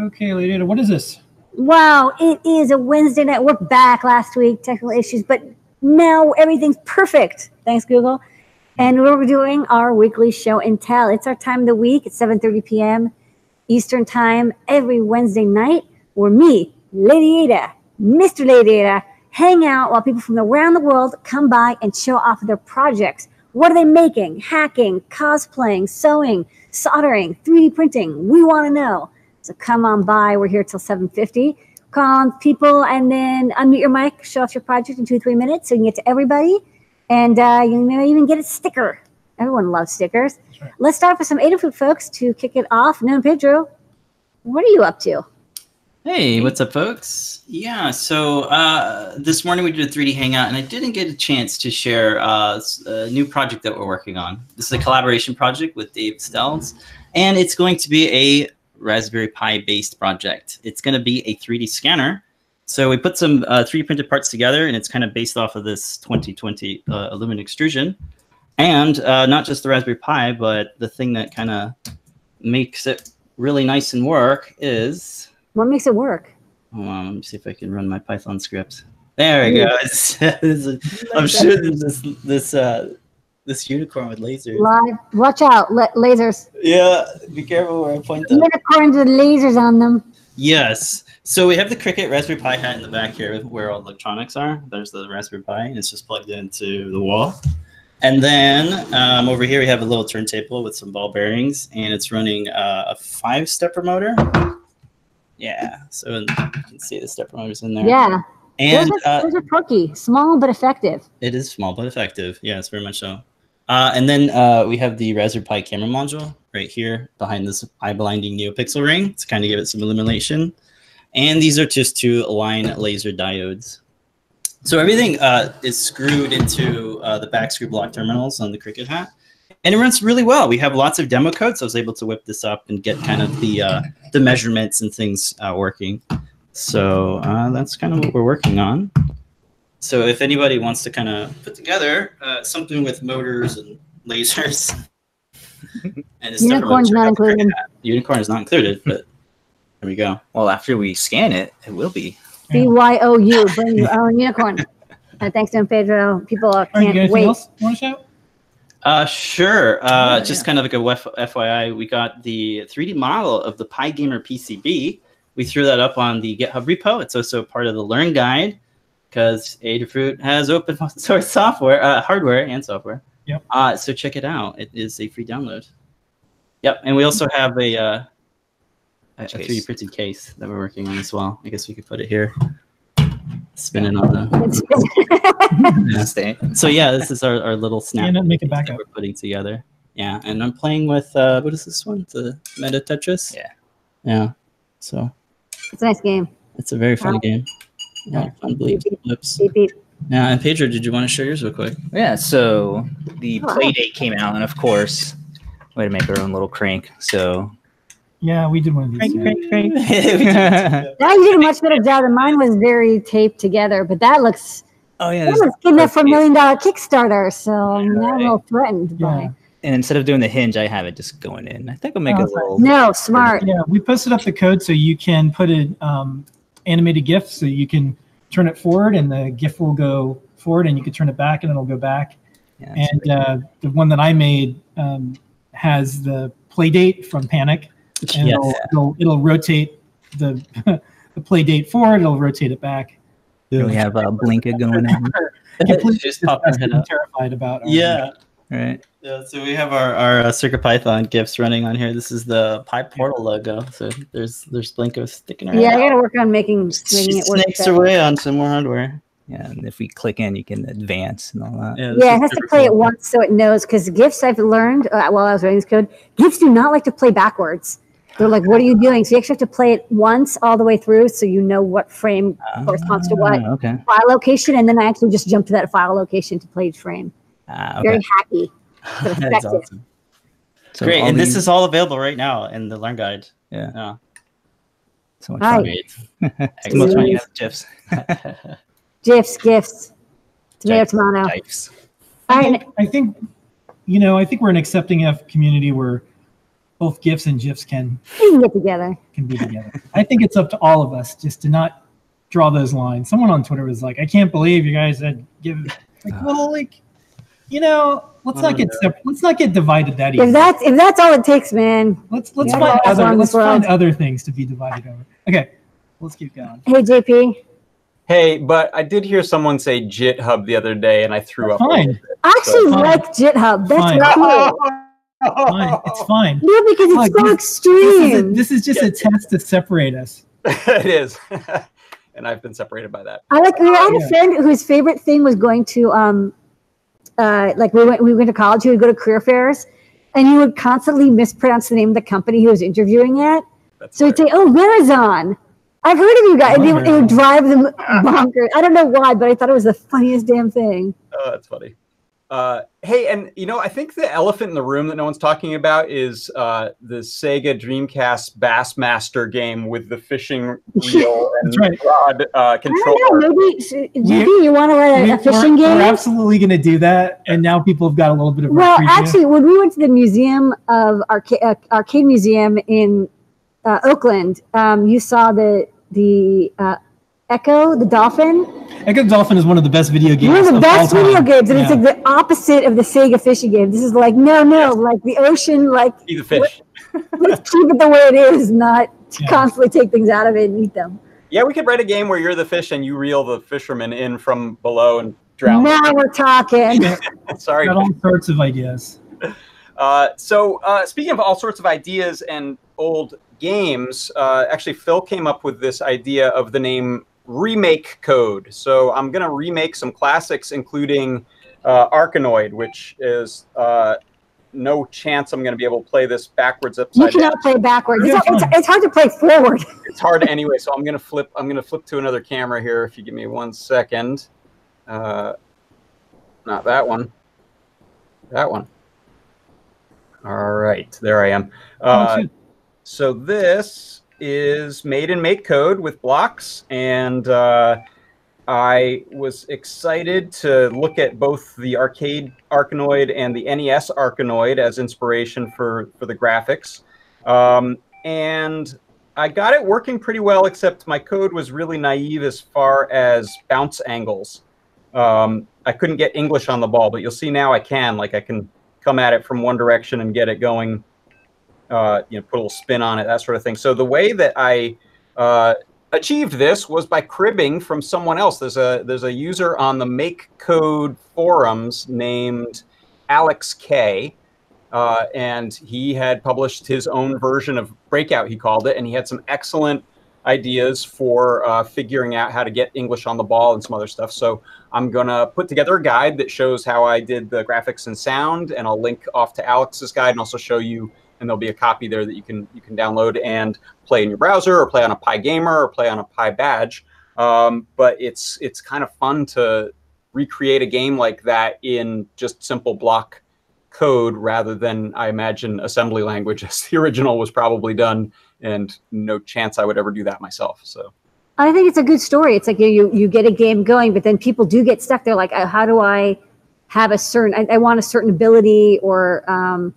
Okay, Lady Ada, what is this? Wow, it is a Wednesday night. We're back last week, technical issues, but now everything's perfect. Thanks, Google. And we're doing our weekly show and tell. It's our time of the week. It's 7:30 p.m. Eastern time every Wednesday night where me, Lady Ada, Mr. Lady Ada, hang out while people from around the world come by and show off their projects. What are they making? Hacking, cosplaying, sewing, soldering, 3D printing. We want to know. So come on by. We're here till 7:50. Call on people and then unmute your mic, show off your project in two, three minutes so you can get to everybody. And uh, you may even get a sticker. Everyone loves stickers. right. Let's start with some Adafruit folks to kick it off. No, Pedro, what are you up to? Hey, what's up, folks? Yeah, so uh, this morning we did a 3D hangout, and I didn't get a chance to share uh, s- a new project that we're working on. This is a collaboration project with Dave Stells, and it's going to be a Raspberry Pi based project. It's going to be a 3D scanner. So we put some uh, 3D printed parts together, and it's kind of based off of this 2020 uh, aluminum extrusion. And uh, not just the Raspberry Pi, but the thing that kind of makes it really nice and work is What makes it work? Hold on, let me see if I can run my Python script. There we go. It's- this is- I'm sure there's this this uh this unicorn with lasers. Live. Watch out, la- lasers. Yeah, be careful where I point them. Unicorns with lasers on them. Yes. So we have the Crickit Raspberry Pi hat in the back here where all the electronics are. There's the Raspberry Pi, and it's just plugged into the wall. And then um, over here we have a little turntable with some ball bearings, and it's running uh, a five-stepper motor. Yeah. So you can see the stepper motors in there. Yeah. And those, are, uh, those are perky, small but effective. It is small but effective. Yes, very much so. Uh, and then uh, we have the Raspberry Pi camera module right here behind this eye blinding NeoPixel ring to kind of give it some illumination. And these are just two line laser diodes. So everything uh, is screwed into uh, the back screw block terminals on the Crickit hat. And it runs really well. We have lots of demo code, so I was able to whip this up and get kind of the uh, the measurements and things uh, working. So that's kind of what we're working on. So if anybody wants to kind of put together uh, something with motors and lasers, and it's Unicorn's not included. Unicorn is not included, but there we go. Well, after we scan it, it will be. BYOU, bring your own unicorn. Uh, thanks, Don Pedro. People uh, All right, you got can't wait. else want to shout? Uh, sure. Uh, Yeah, just yeah. kind of like a F- FYI, we got the 3D model of the PyGamer PCB. We threw that up on the GitHub repo. It's also part of the Learn Guide because Adafruit has open source software, uh, hardware, and software. Yep. Uh, so check it out. It is a free download. Yep, and we also have a uh, a, a Case. 3D printed case that we're working on as well. I guess we could put it here. Spinning on the. Yeah. So yeah, this is our, our little snap Stand up, make it that back up. we're putting together. Yeah, and I'm playing with uh, what is this one? The Meta Tetris. Yeah. Yeah. So It's a nice game. it's a very fun Wow. game. Yeah, fun bleeps and. Beep, beep. Yeah, and Pedro, did you want to share yours real quick? Yeah, so the Oh, Playdate came out, and of course, we had to make our own little crank. So Yeah, we did one of these. yeah. oh Now you did a much better job. than mine was very taped together, but that looks Oh, yeah, that there's- was getting up for a million dollar Kickstarter. So now I'm a little threatened by. And instead of doing the hinge, I have it just going in. I think I'll make Oh, a little. No, smart. Yeah, we posted up the code so you can put it um, animated GIF, so you can turn it forward and the GIF will go forward, and you can turn it back and it'll go back. Yeah, And uh, the one that I made um, has the Playdate from Panic, and Yes. it'll, it'll it'll rotate the the Playdate forward. It'll rotate it back. we have uh, Blinka going on. Completely Just pop her head up. terrified about. our- Yeah. Right. Yeah, so we have our, our uh, CircuitPython gifs running on here. This is the PyPortal logo. So there's there's Blinka sticking around. Yeah, I got to work on making She making it work. snakes better. her way on some more hardware. Yeah, and if we click in, you can advance and all that. Yeah, Yeah, it has to super play it once so it knows. Because GIFs, I've learned uh, while I was writing this code, GIFs do not like to play backwards. They're like, "What are you doing?" So you actually have to play it once all the way through, so you know what frame corresponds to what Okay. file location, and then I actually just jump to that file location to play each frame. Very okay. hacky. But That's awesome. So Great, all and this is all available right now in the Learn Guide. yeah. Yeah. So much Right. fun. Great. It's the most fun you have gifs. GIFs, GIFs, tomato, Gifs. tomato. Gifs. I think, I think, you know, I think we're an accepting enough community where both GIFs and GIFs can can get together. can be together. I think it's up to all of us just to not draw those lines. Someone on Twitter was like, "I can't believe you guys had give." Like, ah. well, like, you know, let's not get sep- let's not get divided that easy. If that's if that's all it takes, man. let's let's Yeah, find other let's this world. find other things to be divided over. Okay, let's keep going. Hey JP. Hey, but I did hear someone say GitHub the other day, and I threw up. Fine. I actually Fine. like GitHub. That's Fine. cool. Fine, it's fine. No, because Look, it's so this- This is, a, extreme. this is just a test to separate us. it is, and I've been separated by that. I like. I had a friend whose favorite thing was going to um, uh, like we went we went to college. He would go to career fairs, and he would constantly mispronounce the name of the company he was interviewing at. That's So he'd say, "Oh, Verizon." I've heard of you guys. And it, would- it would drive them bonkers. I don't know why, but I thought it was the funniest damn thing. Oh, that's funny. Uh, hey, and you know, I think the elephant in the room that no one's talking about is uh, the Sega Dreamcast Bassmaster game with the fishing reel and right. rod uh, I controller. don't know. Maybe JP, you want to write a, a fishing we're, game? We're absolutely going to do that, and now people have got a little bit of. Well, actually, when we went to the museum of arcade, uh, arcade museum in uh, Oakland, um, you saw the the uh, Ecco, the dolphin. Ecco the Dolphin is one of the best video games. One of the of best all video time. games, and Yeah. it's like the opposite of the Sega fishing game. This is like no, no, like the ocean. Like Eat the fish. let's keep it the way it is, not to Yeah. constantly take things out of it and eat them. Yeah, we could write a game where you're the fish and you reel the fisherman in from below and drown. Now we're talking. Sorry. got all sorts of ideas. Uh, so, uh, speaking of all sorts of ideas and old games, uh, actually, Phil came up with this idea of the name Remake Code. So, I'm going to remake some classics, including uh, Arkanoid, which is uh, no chance I'm going to be able to play this backwards You upside down. cannot play backwards. It's, it's, it's hard to play forward. It's hard anyway, so I'm going to flip. I'm going to flip to another camera here. If you give me one second. Uh, not that one. That one. All right, there I am. Oh, Uh, so this is made in MakeCode with blocks, and uh, I was excited to look at both the arcade Arkanoid and the NES Arkanoid as inspiration for for the graphics, um, and I got it working pretty well. Except my code was really naive as far as bounce angles. Um, I couldn't get English on the ball, but you'll see now I can. Like I can come at it from one direction and get it going uh, you know, put a little spin on it, that sort of thing. So the way that I uh, achieved this was by cribbing from someone else. There's a there's a user on the Make Code forums named Alex K. Uh, and he had published his own version of Breakout, he called it, and he had some excellent ideas for uh, figuring out how to get English on the ball and some other stuff. So I'm gonna put together a guide that shows how I did the graphics and sound, and I'll link off to Alex's guide and also show you and there'll be a copy there that you can you can download and play in your browser or play on a PyGamer or play on a PyBadge. Um, but it's it's kind of fun to recreate a game like that in just simple block code rather than I imagine assembly language as the original was probably done, and no chance I would ever do that myself. So I think it's a good story. It's like you you, you get a game going, but then people do get stuck. They're like, "Uh, how do I have a certain? I, I want a certain ability or um,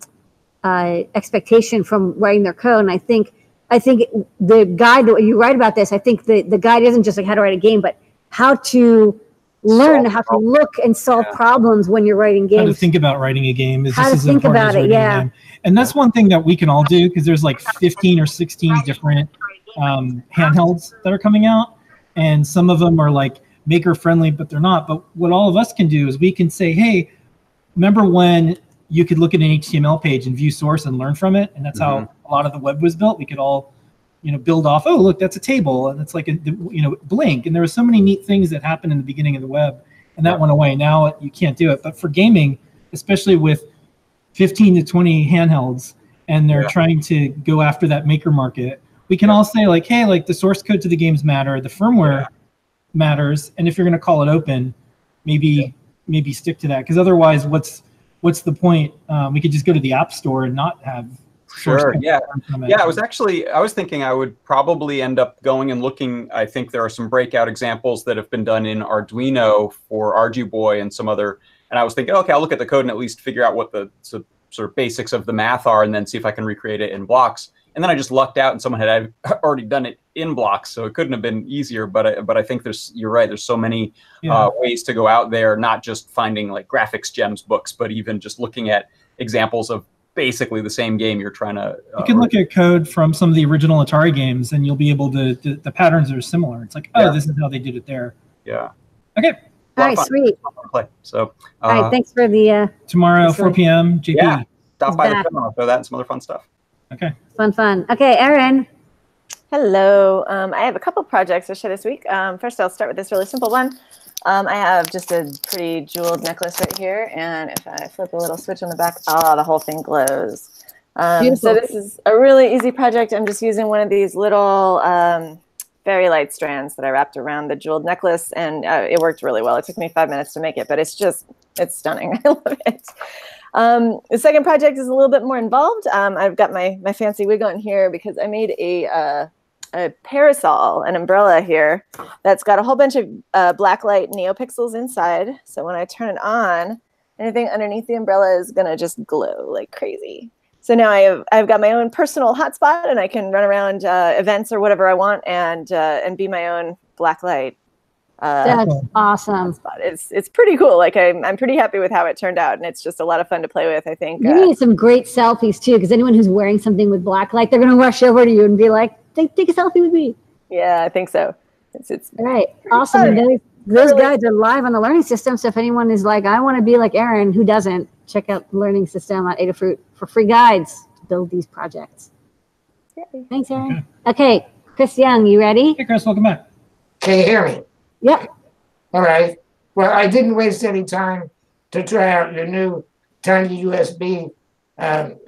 uh, expectation from writing their code. And I think I think the guide that you write about this, I think the the guide isn't just like how to write a game, but how to learn Solve how to look and solve Yeah. problems when you're writing games. How to think about writing a game is How to think about it, yeah. And that's one thing that we can all do because there's like 15 or 16 different um, handhelds that are coming out, and some of them are like maker friendly, but they're not. But what all of us can do is we can say, hey, remember when you could look at an HTML page and view source and learn from it, and that's how mm-hmm. a lot of the web was built. We could all you know build off oh look that's a table and it's like a you know blink and there were so many neat things that happened in the beginning of the web and that went away. Now you can't do it. But for gaming especially with 15 to 20 handhelds and they're Yeah. trying to go after that maker market we can all say like hey like the source code to the games matter the firmware matters and if you're going to call it open maybe maybe stick to that. Because otherwise what's what's the point um, we could just go to the app store and not have Sure, yeah. Yeah, I was actually I was thinking I would probably end up going and looking. I think there are some breakout examples that have been done in Arduino for Arduboy and some other. And I was thinking, okay, I'll look at the code and at least figure out what the so sort of basics of the math are, and then see if I can recreate it in blocks. And then I just lucked out, and someone had already done it in blocks, so it couldn't have been easier. But I, but I think there's you're right. There's so many Yeah. uh, ways to go out there, not just finding like graphics gems books, but even just looking at examples of basically the same game you're trying to. Uh, you can look at code from some of the original Atari games, and you'll be able to. The, the patterns are similar. It's like, oh, Yeah. this is how they did it there. yeah. Okay, A lot All of right, fun. sweet. Play. So uh, All right, thanks for the uh, tomorrow, That's 4 p.m. JP. Yeah. stop by the back. show. I'll throw that and some other fun stuff. Okay. fun, fun. Okay, Erin. Hello. Um, I have a couple projects to share this week. Um, first, I'll start with this really simple one. Um, I have just a pretty jeweled necklace right here, and if I flip a little switch on the back, oh, the whole thing glows. Um, so this is a really easy project. I'm just using one of these little um, very light strands that I wrapped around the jeweled necklace, and uh, it worked really well. It took me five minutes to make it, but it's just it's stunning. I love it. Um, the second project is a little bit more involved. Um, I've got my my fancy wig on here because I made a uh, a parasol, an umbrella here that's got a whole bunch of uh, black light neopixels inside. So when I turn it on, anything underneath the umbrella is gonna just glow like crazy. So now I have I've got my own personal hotspot, and I can run around uh, events or whatever I want, and uh, and be my own black light. Uh, That's awesome. hotspot. It's it's pretty cool. Like I'm I'm pretty happy with how it turned out, and it's just a lot of fun to play with. I think. You Uh, need some great selfies too, because anyone who's wearing something with black light, they're gonna rush over to you and be like, "Take, take a selfie with me." yeah, I think so. It's it's All right, awesome. And those, those guides are live on the Learning System. So if anyone is like, "I want to be like Erin," who doesn't, check out the Learning System on Adafruit for free guides to build these projects. Yay. Thanks, Erin. Okay, Chris Young, you ready? Hey, Chris, welcome back. Can you hear me? Yep. All right. Well, I didn't waste any time to try out your new tiny USB um,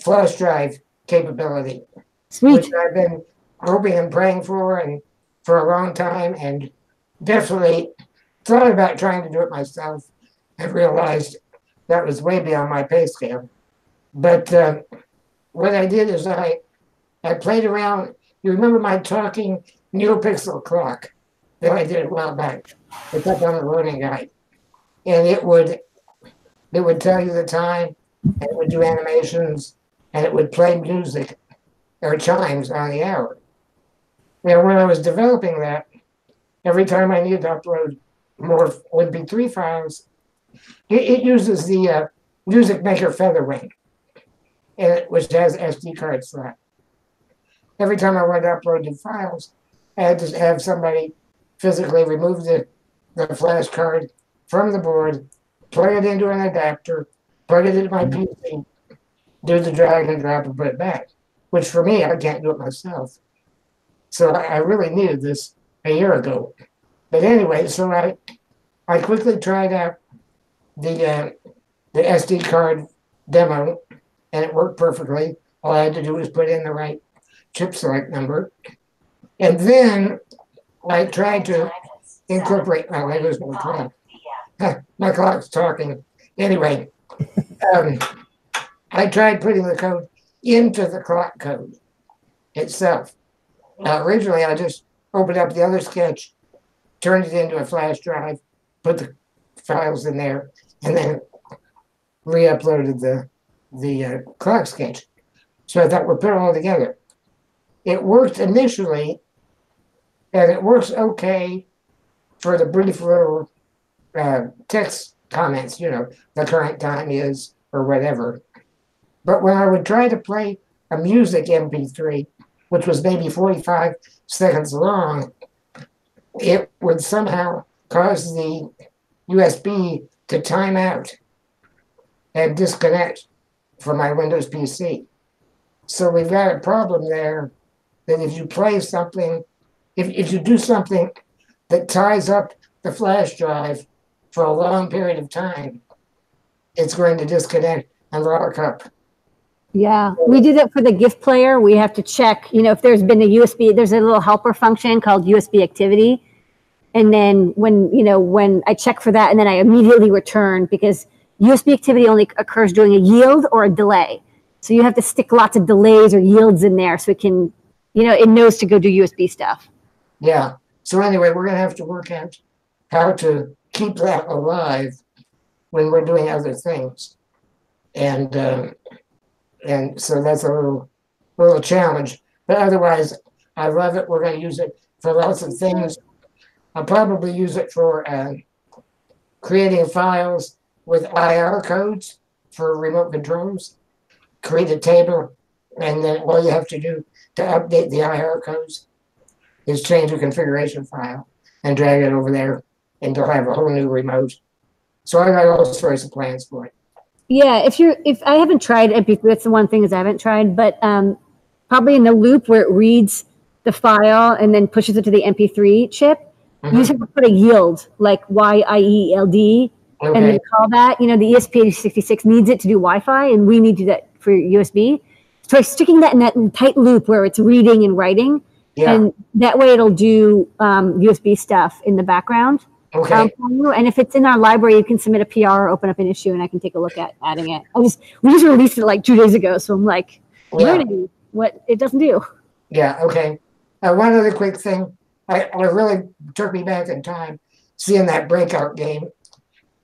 flash drive capability, Sweet. which I've been hoping and praying for and for a long time, and definitely thought about trying to do it myself. I realized that was way beyond my pay scale. But um, what I did is I I played around. You remember my talking NeoPixel clock that I did a while back? It's up on the learning guide, and it would it would tell you the time, and it would do animations, and it would play music or chimes on the hour. Now, when I was developing that, every time I needed to upload more would be three files. It, it uses the uh, Music Maker it, which has SD card slot. Every time I wanted to upload new files, I had to have somebody physically remove the, the flash card from the board, plug it into an adapter, plug it into my PC, do the drag and drop and put it back. Which for me, I can't do it myself. So I, I really needed this a year ago. But anyway, so I I quickly tried out the uh, the SD card demo, and it worked perfectly. All I had to do was put in the right chip select number, and then I tried to incorporate. Oh, wait, there's my clock. My clock's talking. Anyway, um, I tried putting the code into the clock code itself. Uh, originally, I just opened up the other sketch, turned it into a flash drive, put the files in there, and then re-uploaded the the uh, clock sketch. So I thought we'll put it all together. It worked initially, and it works okay for the brief little uh, text comments. You know, the current time is or whatever. But when I would try to play a music MP3, which was maybe 45 seconds long, it would somehow cause the USB to time out and disconnect from my Windows PC. So we've got a problem there that if you play something, if, if you do something that ties up the flash drive for a long period of time, it's going to disconnect and lock up. Yeah, we do that for the gift player. We have to check, you know, if there's been a USB, there's a little helper function called USB activity. And then when, you know, when I check for that and then I immediately return because USB activity only occurs during a yield or a delay. So you have to stick lots of delays or yields in there so it can, you know, it knows to go do USB stuff. Yeah. So anyway, we're gonna have to work out how to keep that alive when we're doing other things. and um, and so that's a little little challenge. But otherwise, I love it. We're going to use it for lots of things. I'll probably use it for uh, creating files with IR codes for remote controls. Create a table, and then all you have to do to update the IR codes is change the configuration file and drag it over there, and you'll have a whole new remote. So I got all sorts of plans for it. Yeah, if you're if I haven't tried MP3, that's the one thing is I haven't tried, but um, probably in the loop where it reads the file and then pushes it to the MP3 chip, you just have to put a yield like Y I E L D and then call that. You know, the E ESP86 needs it to do Wi-Fi, and we need to do that for USB. So sticking that in that tight loop where it's reading and writing, Yeah. and that way it'll do um, USB stuff in the background. Okay. Um, and if it's in our library, you can submit a PR or open up an issue, and I can take a look at adding it. I just we just released it like two days ago, so I'm like yeah. learning what it doesn't do. Yeah, okay. Uh, one other quick thing. I, I really took me back in time seeing that breakout game.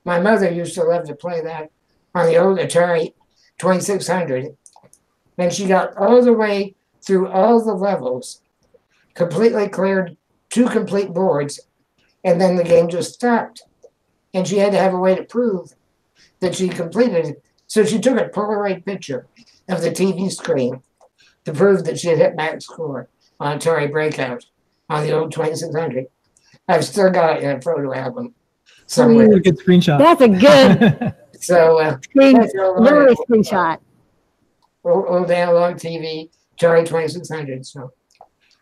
My mother used to love to play that on the old Atari 2600. And she got all the way through all the levels, completely cleared two complete boards, and then the game just stopped. And she had to have a way to prove that she completed it. So she took a Polaroid picture of the TV screen to prove that she had hit max score on Atari Breakout on the old 2600. I've still got it in a photo album somewhere. a good screenshot. That's a good So, uh, screen, that's all literally screenshot. old, old analog TV, Atari 2600. So,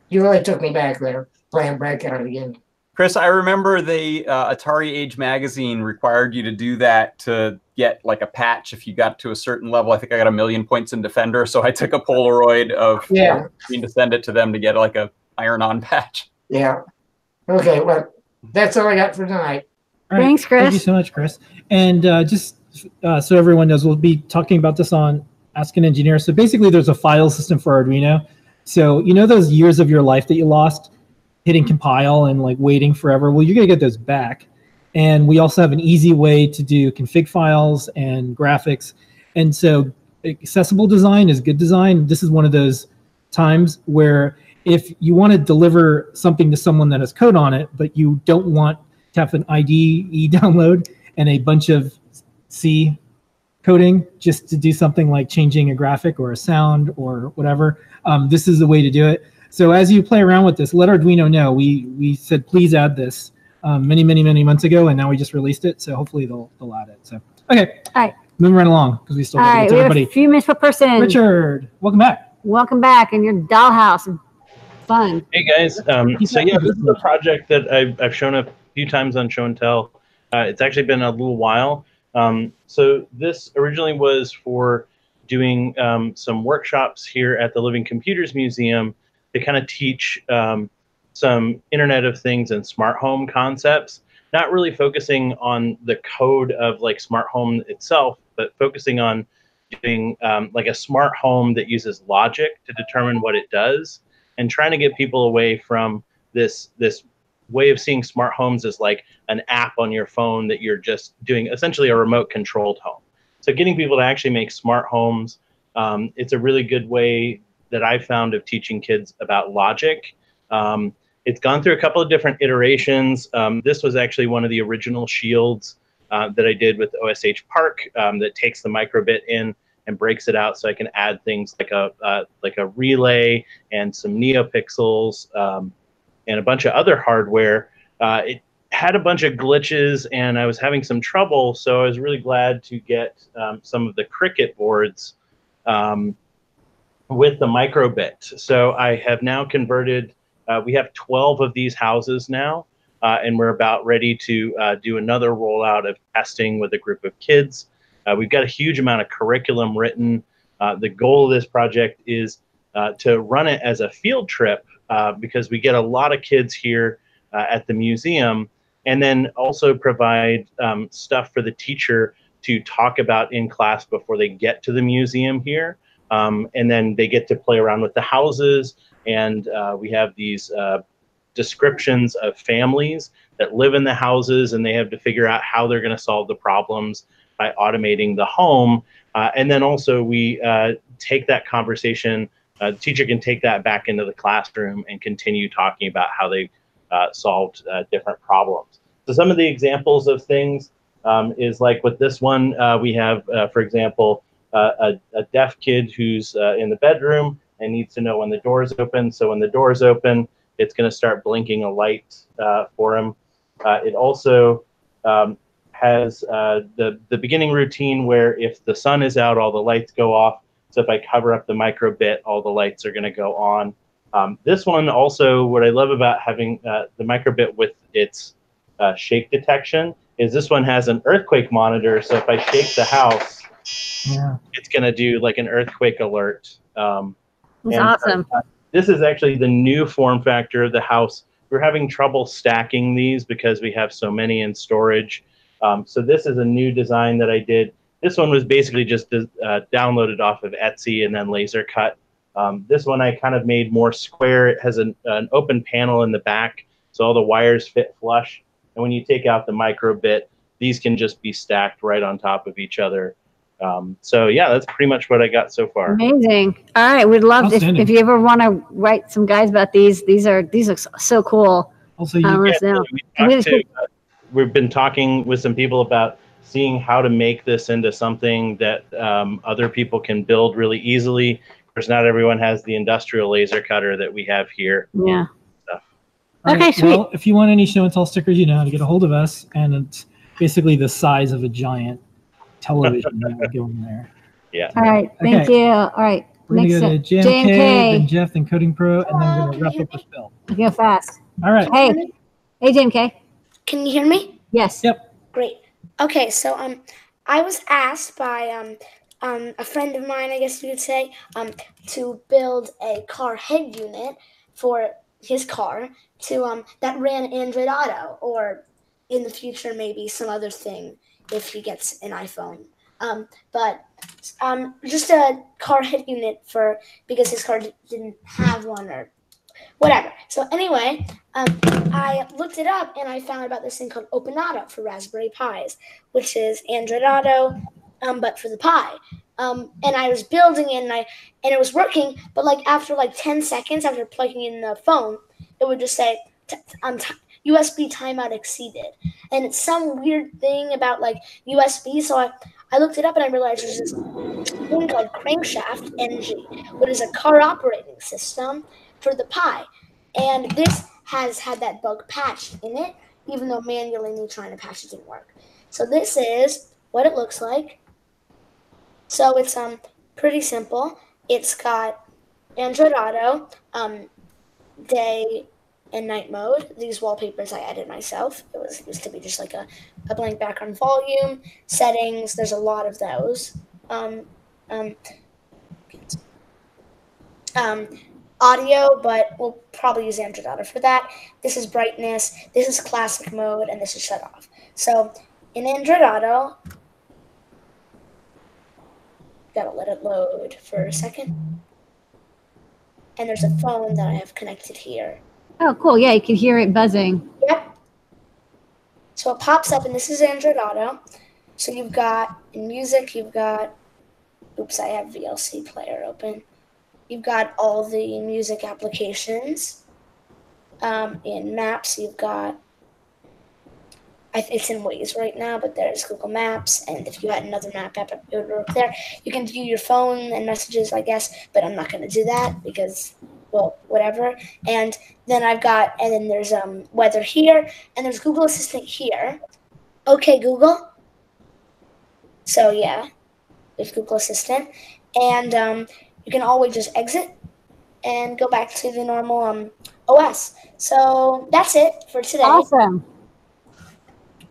you really took me back there playing Breakout again. Chris, I remember the uh, Atari Age magazine required you to do that to get like a patch if you got to a certain level. I think I got a million points in Defender, so I took a Polaroid of Yeah. screen to send it to them to get like a iron-on patch. Yeah. Okay, well, that's all I got for tonight. All right. Thanks, Chris. Thank you so much, Chris. And uh, just uh, so everyone knows, we'll be talking about this on Ask an Engineer. So basically, there's a file system for Arduino. So you know those years of your life that you lost hitting compile and like waiting forever. Well, you're gonna get those back. And we also have an easy way to do config files and graphics. And so accessible design is good design. This is one of those times where if you want to deliver something to someone that has code on it, but you don't want to have an IDE download and a bunch of C coding just to do something like changing a graphic or a sound or whatever, um, this is the way to do it. So as you play around with this, let Arduino know. We we said please add this um, many many many months ago, and now we just released it. So hopefully they'll they'll add it. So okay, All right. moving right along because we still All got to right, get have a few minutes per person. Richard, welcome back. Welcome back in your dollhouse. Fun. Hey guys, um, so yeah, this is a project that I've, I've shown a few times on Show and Tell. Uh, it's actually been a little while. Um, so this originally was for doing um, some workshops here at the Living Computers Museum to kind of teach um, some Internet of Things and smart home concepts. Not really focusing on the code of like smart home itself, but focusing on doing um, like a smart home that uses logic to determine what it does and trying to get people away from this this way of seeing smart homes as like an app on your phone that you're just doing essentially a remote controlled home so getting people to actually make smart homes um, it's a really good way that i've found of teaching kids about logic. Um, it's gone through a couple of different iterations. Um, this was actually one of the original shields uh, that i did with OSH Park um, that takes the microbit in and breaks it out so I can add things like a uh, like a relay and some NeoPixels um, and a bunch of other hardware. Uh, it had a bunch of glitches and I was having some trouble, so I was really glad to get um, some of the Crickit boards. Um, with the microbit. So I have now converted. Uh, we have 12 of these houses now, uh, and we're about ready to uh, do another rollout of testing with a group of kids. Uh, we've got a huge amount of curriculum written. Uh, the goal of this project is uh, to run it as a field trip because we get a lot of kids here at the museum, and then also provide um, stuff for the teacher to talk about in class before they get to the museum here. Um, and then they get to play around with the houses, and uh, we have these uh, descriptions of families that live in the houses, and they have to figure out how they're going to solve the problems by automating the home. Uh, and then also we uh, take that conversation. Uh, the teacher can take that back into the classroom and continue talking about how they uh, solved different problems. So some of the examples of things um, is like with this one, we have, for example, a, a deaf kid who's uh, in the bedroom and needs to know when the door is open. So when the door is open, it's going to start blinking a light uh, for him. Uh, it also um, has the, the beginning routine where if the sun is out, all the lights go off. So if I cover up the microbit, all the lights are going to go on. Um, this one also, what I love about having uh, the microbit with its uh, shake detection is this one has an earthquake monitor. So if I shake the house, Yeah. it's going to do like an earthquake alert. Um, That's awesome. uh, this is actually the new form factor of the house. We're having trouble stacking these because we have so many in storage. Um, so this is a new design that I did. This one was basically just uh, downloaded off of Etsy and then laser cut. Um, this one I kind of made more square. It has an, an open panel in the back, so all the wires fit flush. And when you take out the micro bit, these can just be stacked right on top of each other. Um, so yeah, that's pretty much what I got so far. Amazing. All right, we'd love if, if you ever want to write some guys about these. These are these look so- so cool. Also, you, Um, Yeah, Let's we Can we talked just- to, uh, we've been talking with some people about seeing how to make this into something that um, other people can build really easily. Of course, not everyone has the industrial laser cutter that we have here. Yeah. All Okay, sweet. Well, if you want any show and tell stickers, you know how to get a hold of us, and it's basically the size of a giant television that will go in there. Yeah. All right. Thank Okay. you. All right. We're gonna go to up, JMK, JMK. then Jeff, then Coding Pro, and then we're gonna wrap up with Bill. Go fast. All right. Hey, hey, JMK. Can you hear me? Yes. Yep. Great. Okay, so um, I was asked by um, um, a friend of mine, I guess you could say, um, to build a car head unit for his car to um that ran Android Auto, or in the future maybe some other thing if he gets an iPhone. Um, but um, just a car head unit for because his car didn't have one or whatever. So anyway, um, I looked it up and I found about this thing called Open Auto for Raspberry Pis, which is Android Auto, um, but for the Pi. Um, and I was building it and I and it was working, but like after like ten seconds after plugging in the phone, it would just say t- um, USB timeout exceeded, and it's some weird thing about like USB. So I I looked it up and I realized there's this thing called Crankshaft NG, which is a car operating system for the Pi, and this has had that bug patched in it, even though manually trying to patch it didn't work. So this is what it looks like. So it's um pretty simple. It's got Android Auto, um, day and night mode. These wallpapers I added myself. It was used to be just like a, a blank background volume. Settings, there's a lot of those. Um, um, um, audio, but we'll probably use Android Auto for that. This is brightness, this is classic mode, and this is shut off. So in Android Auto, gotta let it load for a second. And there's a phone that I have connected here. Oh, cool. Yeah, you can hear it buzzing. Yep. So it pops up, and this is Android Auto. So you've got in music, you've got, oops, I have VLC player open. You've got all the music applications. Um, in Maps, you've got, it's in Waze right now, but there's Google Maps, and if you had another map app, it would work there. You can view your phone and messages, I guess, but I'm not going to do that because, well, whatever. And then I've got, and then there's um weather here, and there's Google Assistant here. Okay, Google. So yeah, there's Google Assistant, and um, you can always just exit and go back to the normal um OS. So that's it for today. Awesome.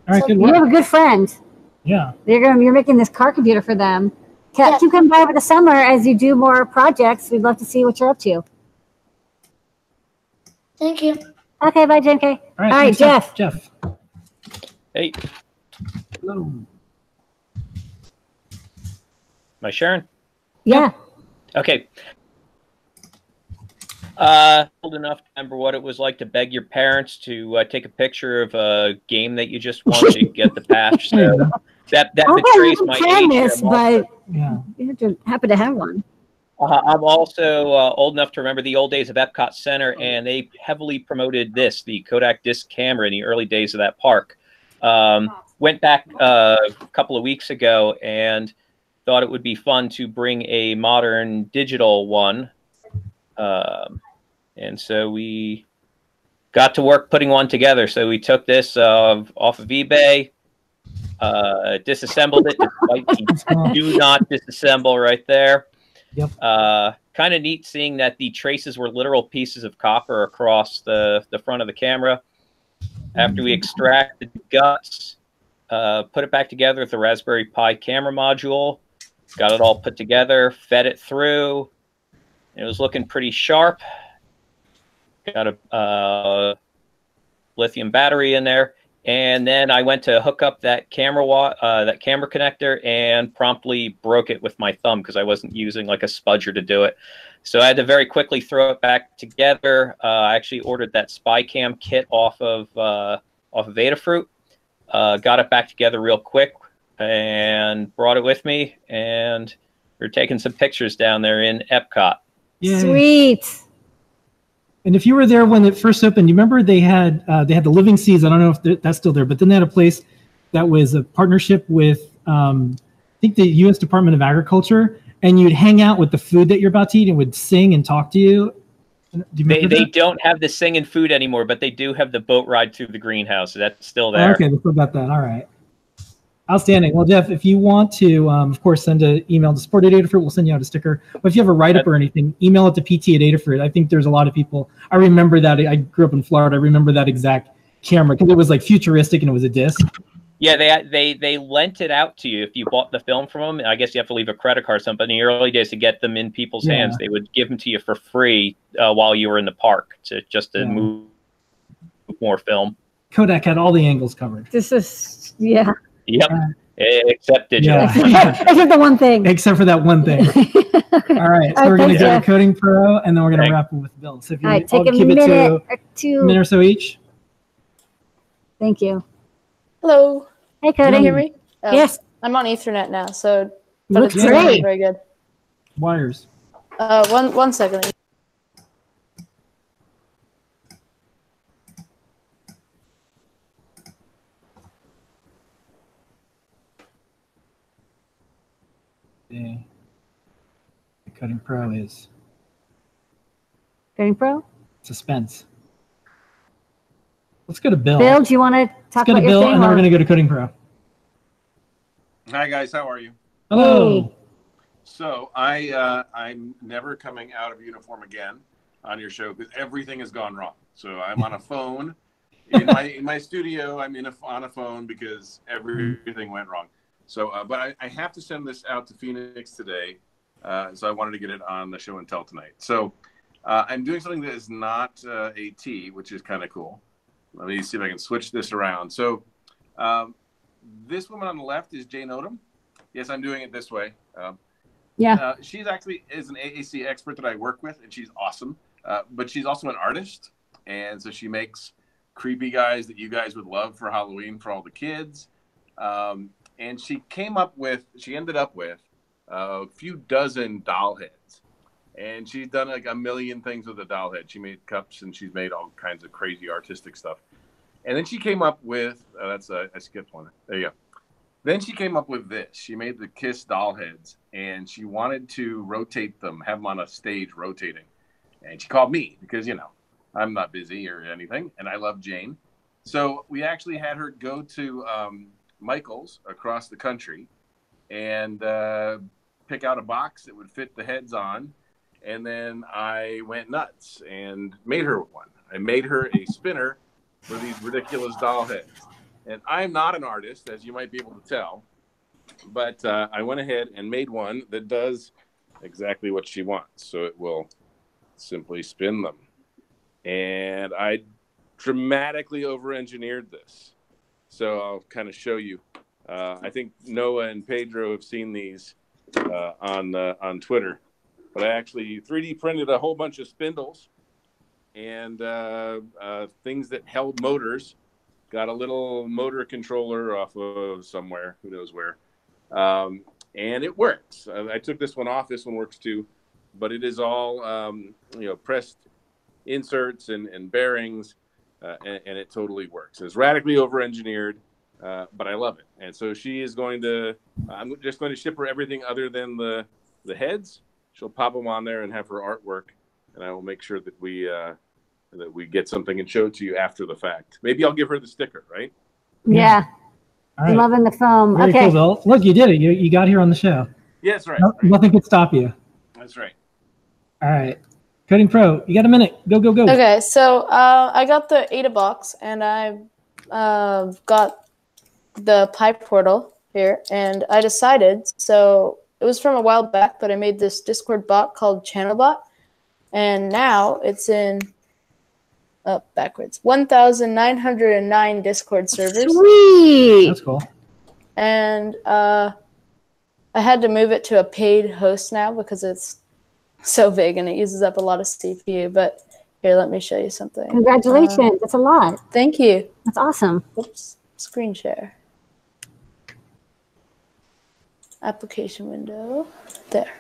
All right. Good You have a good friend. Yeah. You're going. You're making this car computer for them. Keep Yeah. keep coming by over the summer as you do more projects. We'd love to see what you're up to. Thank you. Okay, bye, JMK. All right. All right, Jeff. Jeff. Hey, Hello. am I sharing? Yeah. Okay. Uh, old enough to remember what it was like to beg your parents to uh, take a picture of a game that you just won to get the patch. So that that Okay, betrays my can age. this, but Yeah. You have to happen to have one. Uh, I'm also uh, old enough to remember the old days of Epcot Center, and they heavily promoted this, the Kodak disc camera, in the early days of that park. Um, went back uh, a couple of weeks ago and thought it would be fun to bring a modern digital one. Um, and so we got to work putting one together. So we took this uh, off of eBay, uh, disassembled it. do not disassemble right there. Yep. Uh, kind of neat seeing that the traces were literal pieces of copper across the, the front of the camera. After we extracted the guts, uh, put it back together with the Raspberry Pi camera module, got it all put together, fed it through. It was looking pretty sharp. Got a uh, lithium battery in there, and then I went to hook up that camera wa- uh, that camera connector and promptly broke it with my thumb because I wasn't using like a spudger to do it. So I had to very quickly throw it back together. Uh, I actually ordered that SpyCam kit off of uh, off of Adafruit. Uh, got it back together real quick and brought it with me. And we're taking some pictures down there in Epcot. Yay. Sweet. And if you were there when it first opened, you remember they had uh, they had the Living Seas. I don't know if that's still there, but then they had a place that was a partnership with um, I think the U.S. Department of Agriculture, and you'd hang out with the food that you're about to eat and would sing and talk to you. Do you They, they don't have the singing food anymore, but they do have the boat ride through the greenhouse. So that's still Oh, there. okay, they still got that. All right. Outstanding. Well, Jeff, if you want to, um, of course, send an email to support at Adafruit. We'll send you out a sticker. But if you have a write up or anything, email it to PT at Adafruit. I think there's a lot of people. I remember that. I grew up in Florida. I remember that exact camera because it was like futuristic and it was a disc. Yeah, they they they lent it out to you if you bought the film from them. I guess you have to leave a credit card or something. But in the early days, to get them in people's Yeah. hands, they would give them to you for free uh, while you were in the park to just to Yeah. move more film. Kodak had all the angles covered. This is yeah. Yep, except digital. Yeah. Except the one thing. Except for that one thing. All right. So All we're going to thanks, go to Coding Pro and then we're going to Thanks. wrap it with Bill. So if you All right, take a keep minute it or two. a minute or so each. Thank you. Hello. Hey, Can you hear me? Oh, Yes. I'm on Ethernet now, so but Looks it's not great. very good. Wires. Uh, one one second. The the Coding Pro is Coding Pro. suspense. Let's go to Bill. Bill, do you want to talk Let's go to about your Bill thing? and then we're or- going to go to Coding Pro. Hi guys, how are you? Hello. So I uh, I'm never coming out of uniform again on your show because everything has gone wrong. So I'm on a phone in my in my studio. I'm in a, on a phone because everything went wrong. So, uh, but I, I have to send this out to Phoenix today. Uh, so I wanted to get it on the show and tell tonight. So uh, I'm doing something that is not uh, AT, which is kind of cool. Let me see if I can switch this around. So um, this woman on the left is Jane Odom. Yes, I'm doing it this way. Um, Yeah. uh, she's actually is an AAC expert that I work with, and she's awesome. Uh, but she's also an artist, and so she makes creepy guys that you guys would love for Halloween for all the kids. Um, and she came up with, she ended up with a few dozen doll heads, and she's done like a million things with a doll head. She made cups, and she's made all kinds of crazy artistic stuff. And then she came up with, uh, that's a, I skipped one. There you go. Then she came up with this. She made the Kiss doll heads, and she wanted to rotate them, have them on a stage rotating. And she called me because you know I'm not busy or anything, and I love Jane. So we actually had her go to um, Michael's across the country and uh, pick out a box that would fit the heads on. And then I went nuts and made her one. I made her a spinner for these ridiculous doll heads. And I'm not an artist, as you might be able to tell, but uh, I went ahead and made one that does exactly what she wants. So it will simply spin them. And I dramatically over engineered this. So I'll kind of show you. Uh, I think Noah and Pedro have seen these uh, on uh, on Twitter, but I actually 3D printed a whole bunch of spindles and uh, uh, things that held motors. Got a little motor controller off of somewhere, who knows where, um, and it works. Uh, I took this one off. This one works too, but it is all um, you know pressed inserts and, and bearings, uh, and, and it totally works. It's radically over-engineered, uh, but I love it. And so she is going to. I'm just going to ship her everything other than the the heads. She'll pop them on there and have her artwork, and I will make sure that we uh, that we get something and show it to you after the fact. Maybe I'll give her the sticker, right? Yeah. All right. Loving the foam. Very okay. cool, Bill. Look, you did it. You, you got here on the show. Yeah, right. No- nothing could stop you. That's right. All right. Coding Pro, you got a minute. Go, go, go. Okay, so uh, I got the AdaBox and I uh, got the PyPortal here, and I decided. So it was from a while back, but I made this Discord bot called ChannelBot, and now it's in up backwards 1,909 Discord servers. Sweet. That's cool. and uh, I had to move it to a paid host now because it's so big and it uses up a lot of CPU. But here, let me show you something. Congratulations. Uh, That's a lot. thank you. That's awesome. Oops, screen share. Application window. There.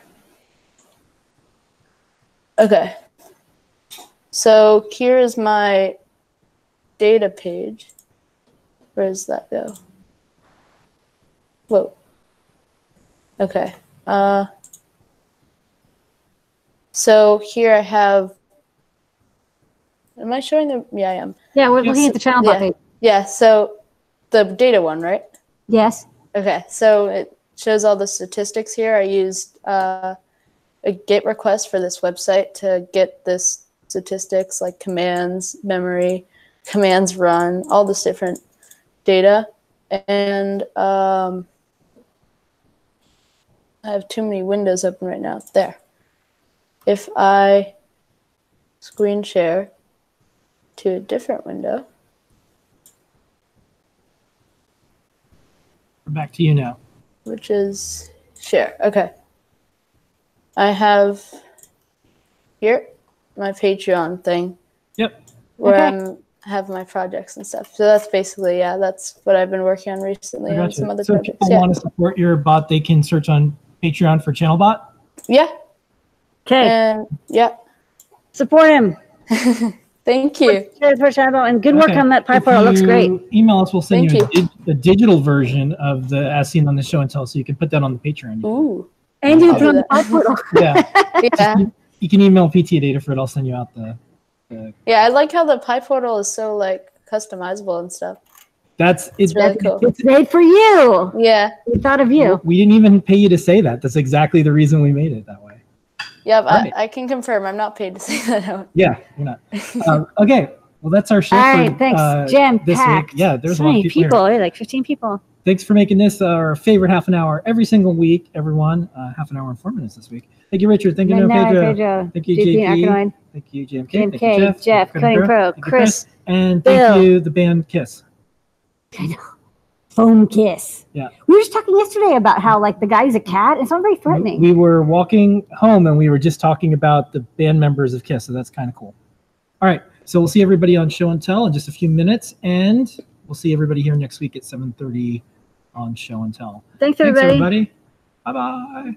Okay. So here is my data page. Where does that go? Whoa. Okay. Uh, so here I have. Am I showing the? Yeah, I am. Yeah, we're looking at the channel yeah. page. Yeah. So the data one, right? Yes. Okay. So it shows all the statistics here. I used uh, a GET request for this website to get this statistics like commands, memory, commands run, all this different data. And um, I have too many windows open right now. There. If I screen share to a different window, We're back to you now. which is share. Okay. I have here my Patreon thing. Yep. Where Okay. I'm have my projects and stuff. So that's basically yeah, that's what I've been working on recently I on some other So if people Yeah. want to support your bot, they can search on Patreon for ChannelBot. Yeah. Okay. And yeah. Support him. Thank you. Cheers for channel and good work Okay. on that pipe If portal. It looks great. Email us. We'll send Thank you, A, dig- a digital version of the as seen on the show and tell, so you can put that on the Patreon. Ooh. And you I'll put on the PyPortal. Yeah. Yeah. you, you can email PT data for it. I'll send you out the. the Yeah, I like how the PyPortal is so like customizable and stuff. that's it's, It's really cool. It's made for you. Yeah. We thought of you. We didn't even pay you to say that. That's exactly the reason we made it that way. Yep, Right. I, I can confirm I'm not paid to say that out. Yeah, you're not. um, okay, well that's our show. All for, right, thanks. uh, Jam this packed. week. Yeah, there's so a lot many of people. people. here. Here. Like 15 people. Thanks for making this our favorite half an hour every single week, everyone. Uh, half an hour and four minutes this week. Thank you, Richard. Thank you, No, Pedro. Pedro. Thank you, JP JP. Thank you, JMK. Jim Thank K, you, Jeff. Jeff, Thank Coding Pro, Thank you, Chris, And Bill. thank you, the band Kiss. Foam kiss. Yeah. We were just talking yesterday about how like the guy's a cat. It's not very threatening. We were walking home and we were just talking about the band members of Kiss, so that's kind of cool. All right, so we'll see everybody on Show and Tell in just a few minutes, and we'll see everybody here next week at 7:30 on Show and Tell. Thanks, Thanks, everybody. everybody. Bye bye.